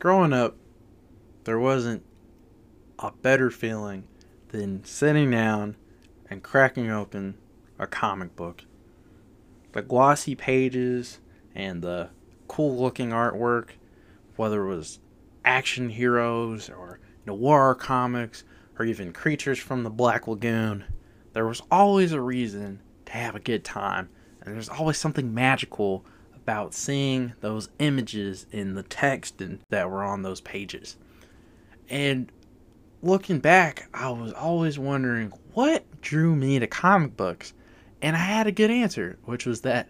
growing up, there wasn't a better feeling than sitting down and cracking open a comic book. The glossy pages and the cool looking artwork, whether it was action heroes or noir comics or even creatures from the Black Lagoon, there was always a reason to have a good time. And there's always something magical about seeing those images in the text and, that were on those pages. And looking back, I was always wondering what drew me to comic books. And I had a good answer, which was that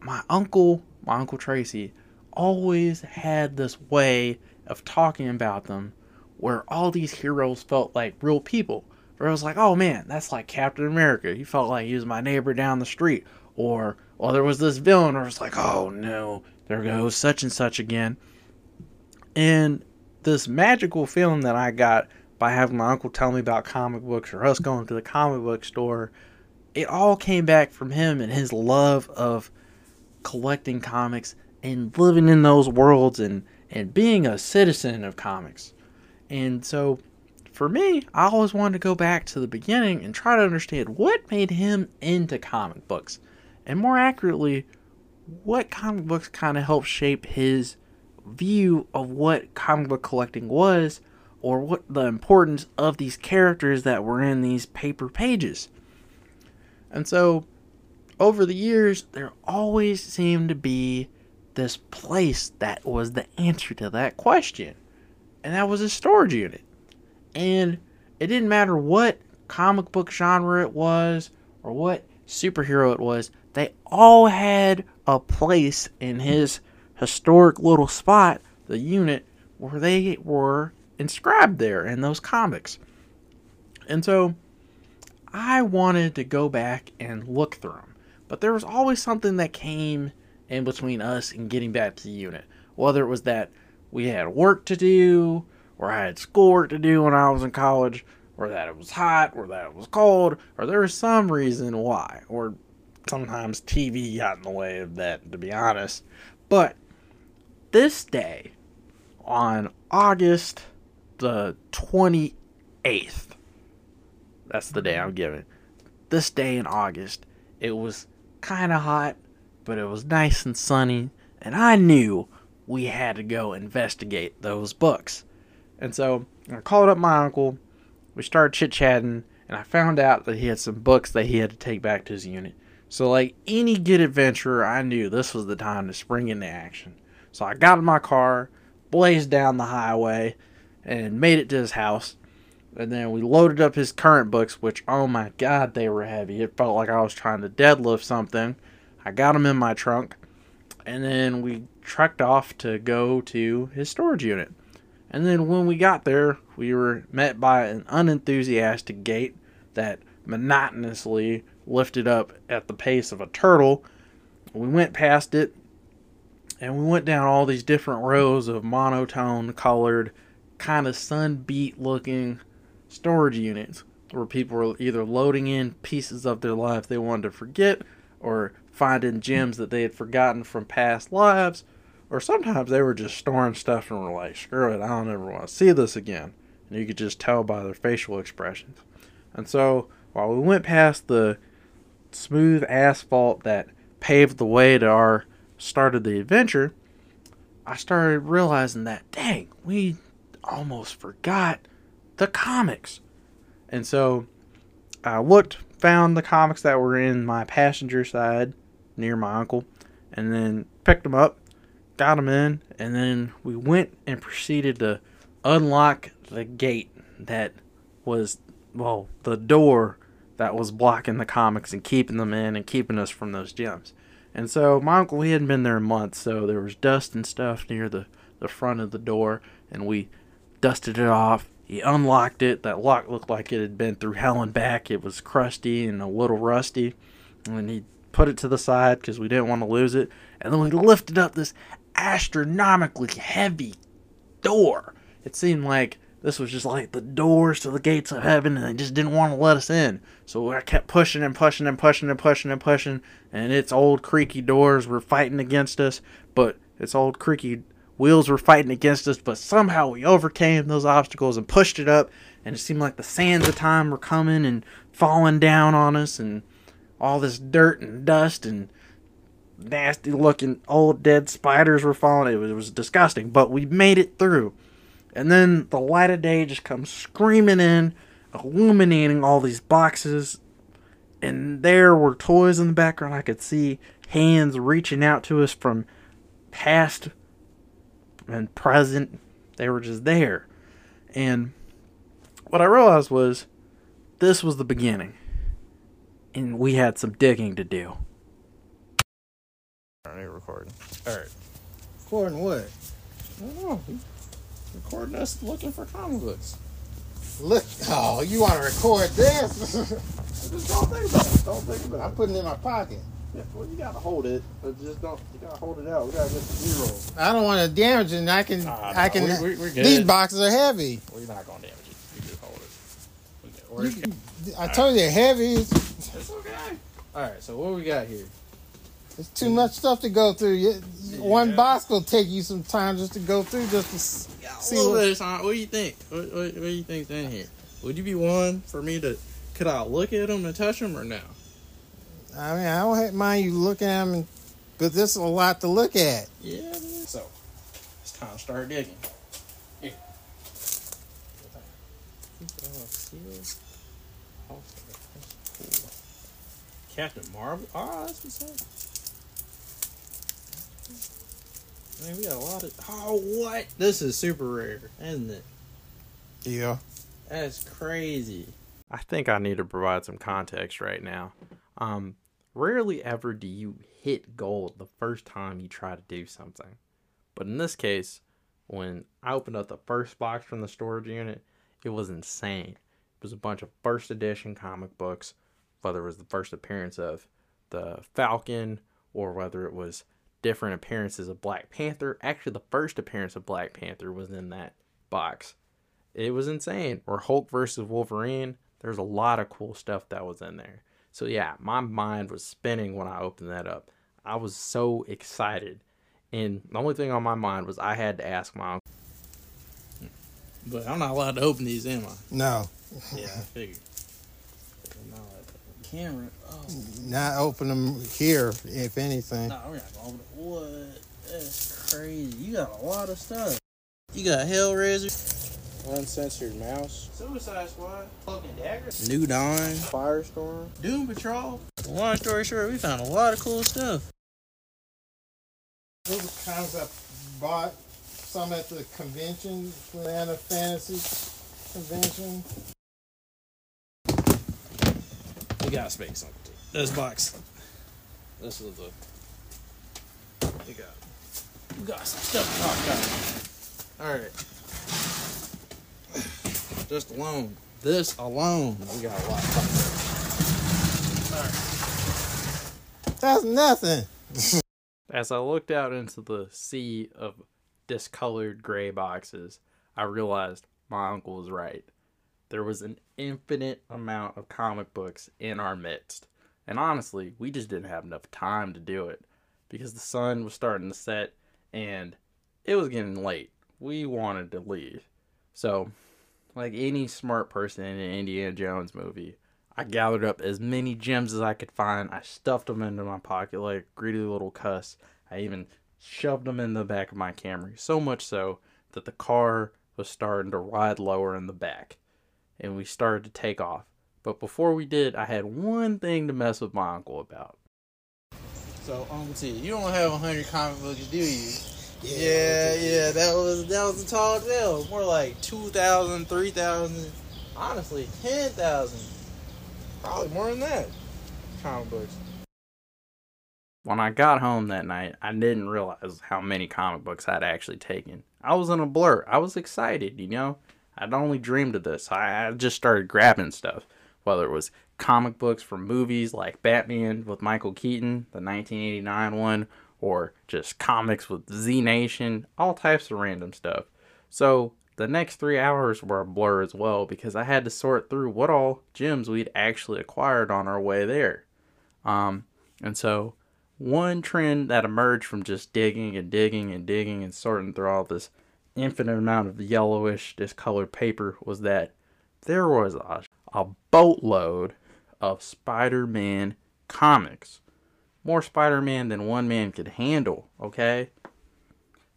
my uncle, my uncle Tracy, always had this way of talking about them where all these heroes felt like real people. Where it was like, oh man, that's like Captain America. He felt like he was my neighbor down the street. Or, well, there was this villain where it's like, oh no, there goes such and such again. And this magical feeling that I got by having my uncle tell me about comic books or us going to the comic book store, it all came back from him and his love of collecting comics and living in those worlds and, and being a citizen of comics. And so for me, I always wanted to go back to the beginning and try to understand what made him into comic books. And more accurately, what comic books kind of helped shape his view of what comic book collecting was or what the importance of these characters that were in these paper pages. And so over the years, there always seemed to be this place that was the answer to that question. And that was a storage unit. And it didn't matter what comic book genre it was or what superhero it was, they all had a place in his historic little spot, the unit, where they were inscribed there in those comics. And so I wanted to go back and look through them. But there was always something that came in between us and getting back to the unit. Whether it was that we had work to do, or I had schoolwork to do when I was in college, or that it was hot, or that it was cold, or there was some reason why. Or sometimes TV got in the way of that, to be honest. But this day, on August the 28th, that's the day I'm giving. This day in August, it was kind of hot, but it was nice and sunny, and I knew we had to go investigate those books. And so I called up my uncle, we started chit chatting, and I found out that he had some books that he had to take back to his unit. So, like any good adventurer, I knew this was the time to spring into action. So I got in my car, blazed down the highway, and made it to his house. And then we loaded up his current books, which, oh my god, they were heavy. It felt like I was trying to deadlift something. I got them in my trunk. And then we trekked off to go to his storage unit. And then when we got there, we were met by an unenthusiastic gate that monotonously lifted up at the pace of a turtle. We went past it and we went down all these different rows of monotone colored, kind of sunbeat looking storage units where people were either loading in pieces of their life they wanted to forget or finding gems that they had forgotten from past lives or sometimes they were just storing stuff and were like, screw it, I don't ever want to see this again. And you could just tell by their facial expressions. And so while we went past the smooth asphalt that paved the way to our start of the adventure, I started realizing that, dang, we almost forgot the comics. And so I looked, found the comics that were in my passenger side near my uncle, and then picked them up, got them in, and then we went and proceeded to unlock the gate that was, well, the door that was blocking the comics and keeping them in and keeping us from those gems. And so my uncle, he hadn't been there a month, so there was dust and stuff near the, the front of the door, and we dusted it off. He unlocked it. That lock looked like it had been through hell and back. It was crusty and a little rusty. And he put it to the side because we didn't want to lose it. And then we lifted up this astronomically heavy door. It seemed like this was just like the doors to the gates of heaven, and they just didn't want to let us in. So I kept pushing and pushing and pushing and pushing and pushing, and its old creaky doors were fighting against us. But its old creaky wheels were fighting against us, but somehow we overcame those obstacles and pushed it up. And it seemed like the sands of time were coming and falling down on us, and all this dirt and dust and nasty looking old dead spiders were falling. It was, it was disgusting, but we made it through. And then the light of day just comes screaming in, illuminating all these boxes. And there were toys in the background. I could see hands reaching out to us from past and present. They were just there. And what I realized was this was the beginning. And we had some digging to do. Are you recording? Alright. Recording what? I don't know. Recording us looking for comic books. Look, oh, you want to record this? Just don't think about it. Don't think about I'm it. putting it in my pocket. Yeah, well, you gotta hold it, but just don't. You gotta hold it out. We gotta get the zero. I don't want to damage it. And I can, Nah, I nah, can. we- we- we're good. these boxes are heavy. We're not gonna damage it. You just hold it. Okay, You, I told you they're heavy. It's, It's okay. All right. So what we got here? It's too much stuff to go through. You, One Yeah. box will take you some time just to go through, just to A see little what. bit of. What do you think? What, what, what do you think's in here? Would you be one for me to? Could I look at them and touch them or no? I mean, I don't mind you looking at them, but this is a lot to look at. Yeah. So it's time to start digging. Here. Captain Marvel. Oh, that's what's up. Man, we got a lot of. Oh, what? This is super rare, isn't it? Yeah. That's crazy. I think I need to provide some context right now. Um, rarely ever do you hit gold the first time you try to do something. But in this case, when I opened up the first box from the storage unit, it was insane. It was a bunch of first edition comic books, whether it was the first appearance of the Falcon or whether it was different appearances of Black Panther. Actually, the first appearance of Black Panther was in that box it was insane. Or Hulk versus Wolverine. There's a lot of cool stuff that was in there. So yeah, my mind was spinning when I opened that up. I was so excited. And the only thing on my mind was I had to ask my uncle. But I'm not allowed to open these, am I? No, Yeah, I figured. I'm not allowed to open the camera. Oh, not open them here, if anything. no, we're not gonna open it. What? That's crazy. You got a lot of stuff. You got Hellraiser. Uncensored Mouse. Suicide Squad. Fucking Dagger. New Dawn. Firestorm. Doom Patrol. Long story short, we found a lot of cool stuff. Those are kinds I bought some at the convention, Atlanta Fantasy Convention. We got space on it. This box. This is the. We got. We got some stuff to talk about. All right. Just alone. This alone. We got a lot. To talk about. That's nothing. As I looked out into the sea of discolored gray boxes, I realized my uncle was right. There was an infinite amount of comic books in our midst. And honestly, we just didn't have enough time to do it because the sun was starting to set and it was getting late. We wanted to leave. So, like any smart person in an Indiana Jones movie, I gathered up as many gems as I could find. I stuffed them into my pocket like greedy little cuss. I even shoved them in the back of my Camry, so much so that the car was starting to ride lower in the back. And we started to take off. But before we did, I had one thing to mess with my uncle about. So, Uncle T, you don't have a hundred comic books, do you? Yeah, yeah, that was that was a tall tale. More like 2,000, 3,000, honestly, 10,000. Probably more than that. Comic books. When I got home that night, I didn't realize how many comic books I'd actually taken. I was in a blur. I was excited, you know? I'd only dreamed of this. I, I just started grabbing stuff, whether it was comic books from movies like Batman with Michael Keaton, the 1989 one, or just comics with Z Nation, all types of random stuff. So the next three hours were a blur as well because I had to sort through what all gems we'd actually acquired on our way there. Um, and so one trend that emerged from just digging and digging and digging and sorting through all this infinite amount of yellowish discolored paper was that there was a, a boatload of Spider-Man comics. More Spider-Man than one man could handle, okay?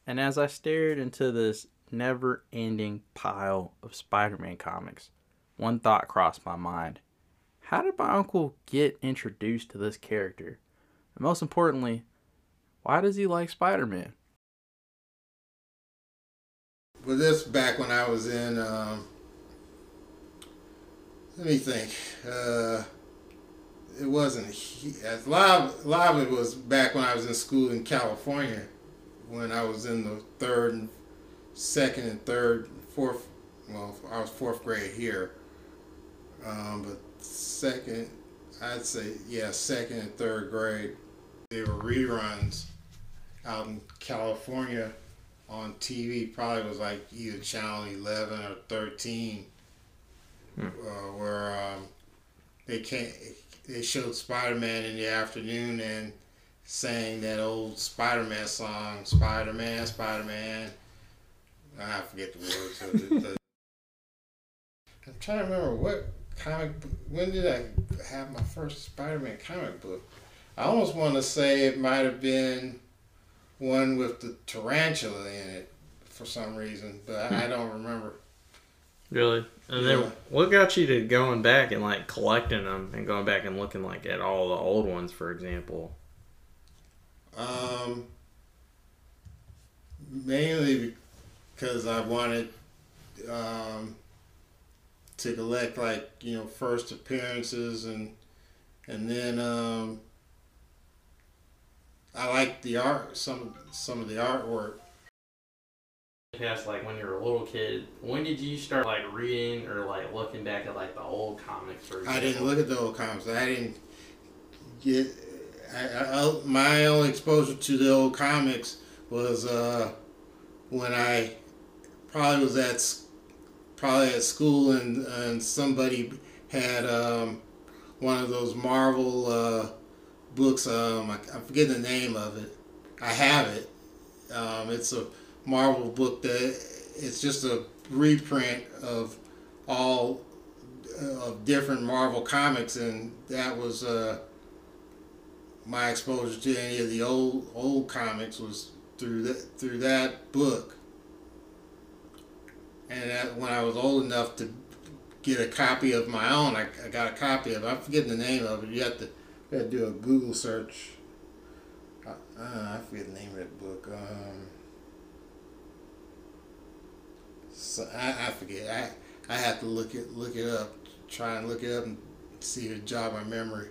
And as I stared into this never-ending pile of Spider-Man comics, one thought crossed my mind. How did my uncle get introduced to this character? And most importantly, why does he like Spider Man? Well, this back when I was in, um, let me think. Uh, it wasn't as live. Live it was back when I was in school in California, when I was in the third, and second, and third, fourth. Well, I was fourth grade here, um, but second, I'd say yeah, second and third grade. They were reruns out in California on TV. Probably was like either channel eleven or thirteen, hmm. uh, where um, they came. They showed Spider Man in the afternoon and sang that old Spider Man song, Spider Man, Spider Man. I forget the words of it. I'm trying to remember what comic book. When did I have my first Spider-Man comic book? I almost want to say it might have been one with the tarantula in it for some reason, but I, I don't remember. Really? And yeah. then what got you to going back and like collecting them and going back and looking like at all the old ones, for example? Um, mainly because I wanted um, to collect like you know first appearances and and then um, I like the art some some of the artwork. Past like when you were a little kid, when did you start like reading or like looking back at like the old comics? For I didn't look at the old comics. I didn't get. I, I, my only exposure to the old comics was uh, when I probably was at probably at school and, and somebody had um, one of those Marvel uh, books. Um, I, I, forget the name of it. I have it. Um, it's a Marvel book that it's just a reprint of all uh, of different Marvel comics, and that was uh, my exposure to any of the old old comics was through that through that book. And when I was old enough to get a copy of my own, I, I got a copy of. I'm forgetting the name of it. You have to, to do a Google search. Uh, I forget the name of that book. Um, so I, I forget. I I have to look it look it up. Try and look it up and see if it jog my memory.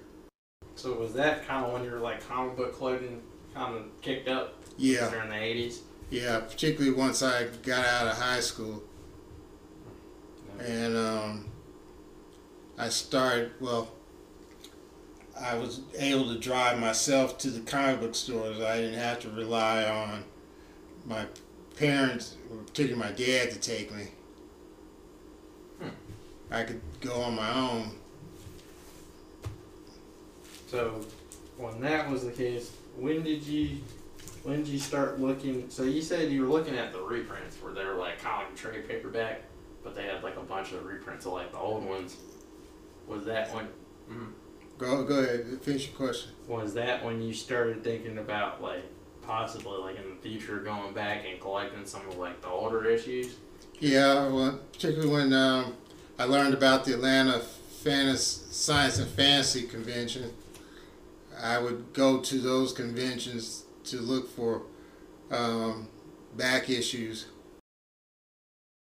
So was that kind of when your like comic book clothing kind of kicked up? Yeah. During the eighties. Yeah, particularly once I got out of high school and um, I started. Well, I was able to drive myself to the comic book stores. I didn't have to rely on my parents, particularly my dad, to take me. Hmm. I could go on my own. So, when that was the case, when did you when did you start looking? So you said you were looking at the reprints where they were like comic trade paperback but they had like a bunch of reprints of like the old ones. Was that when? Mm, go go ahead. Finish your question. Was that when you started thinking about like possibly like in the future going back and collecting some of like the older issues? Yeah, well, particularly when um, I learned about the Atlanta Fantasy Science and Fantasy Convention. I would go to those conventions to look for um, back issues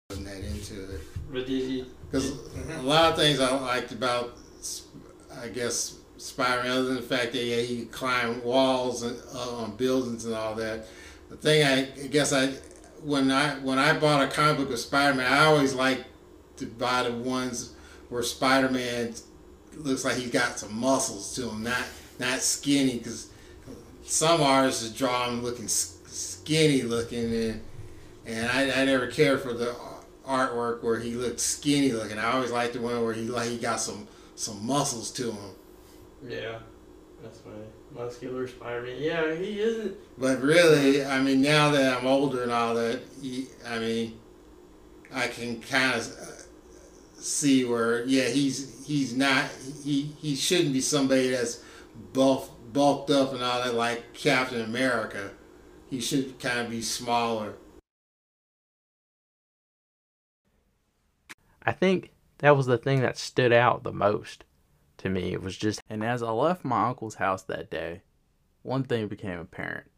that into it. But did you? Because a lot of things I liked about, I guess, Spider-Man, other than the fact that yeah, he climbed walls and uh, on buildings and all that. The thing I, I guess I, when I when I bought a comic book of Spider-Man, I always like to buy the ones where Spider-Man looks like he's got some muscles to him, not not skinny. Because some artists draw him looking skinny looking, and and I, I never cared for the artwork where he looked skinny looking. I always liked the one where he like he got some some muscles to him. Yeah. That's funny. Muscular Spider-Man. Yeah, he isn't. But really, I mean, now that I'm older and all that, he, I mean, I can kind of see where, yeah, he's he's not he he shouldn't be somebody that's bulk, bulked up and all that like Captain America. He should kind of be smaller. I think that was the thing that stood out the most to me. It was just, and as I left my uncle's house that day, one thing became apparent.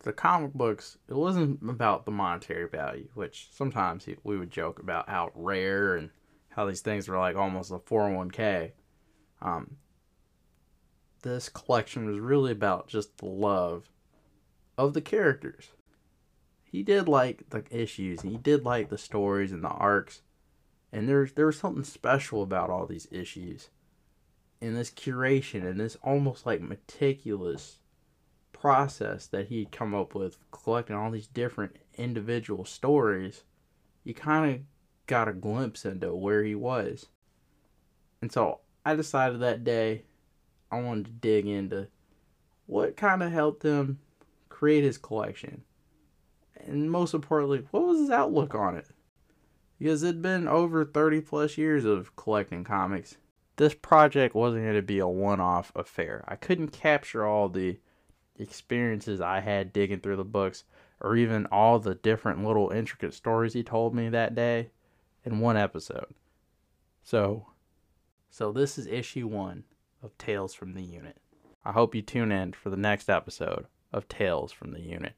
The comic books, it wasn't about the monetary value, which sometimes we would joke about how rare and how these things were like almost a 401k. Um, this collection was really about just the love of the characters. He did like the issues, he did like the stories and the arcs, and there's there was something special about all these issues. And this curation and this almost like meticulous process that he'd come up with collecting all these different individual stories you kind of got a glimpse into where he was. And so i decided that day i wanted to dig into what kind of helped him create his collection. And most importantly what was his outlook on it because it'd been over 30 plus years of collecting comics this project wasn't going to be a one off affair. I couldn't capture all the experiences I had digging through the books or even all the different little intricate stories he told me that day in one episode. So, so this is issue 1 of Tales from the Unit. I hope you tune in for the next episode of Tales from the Unit.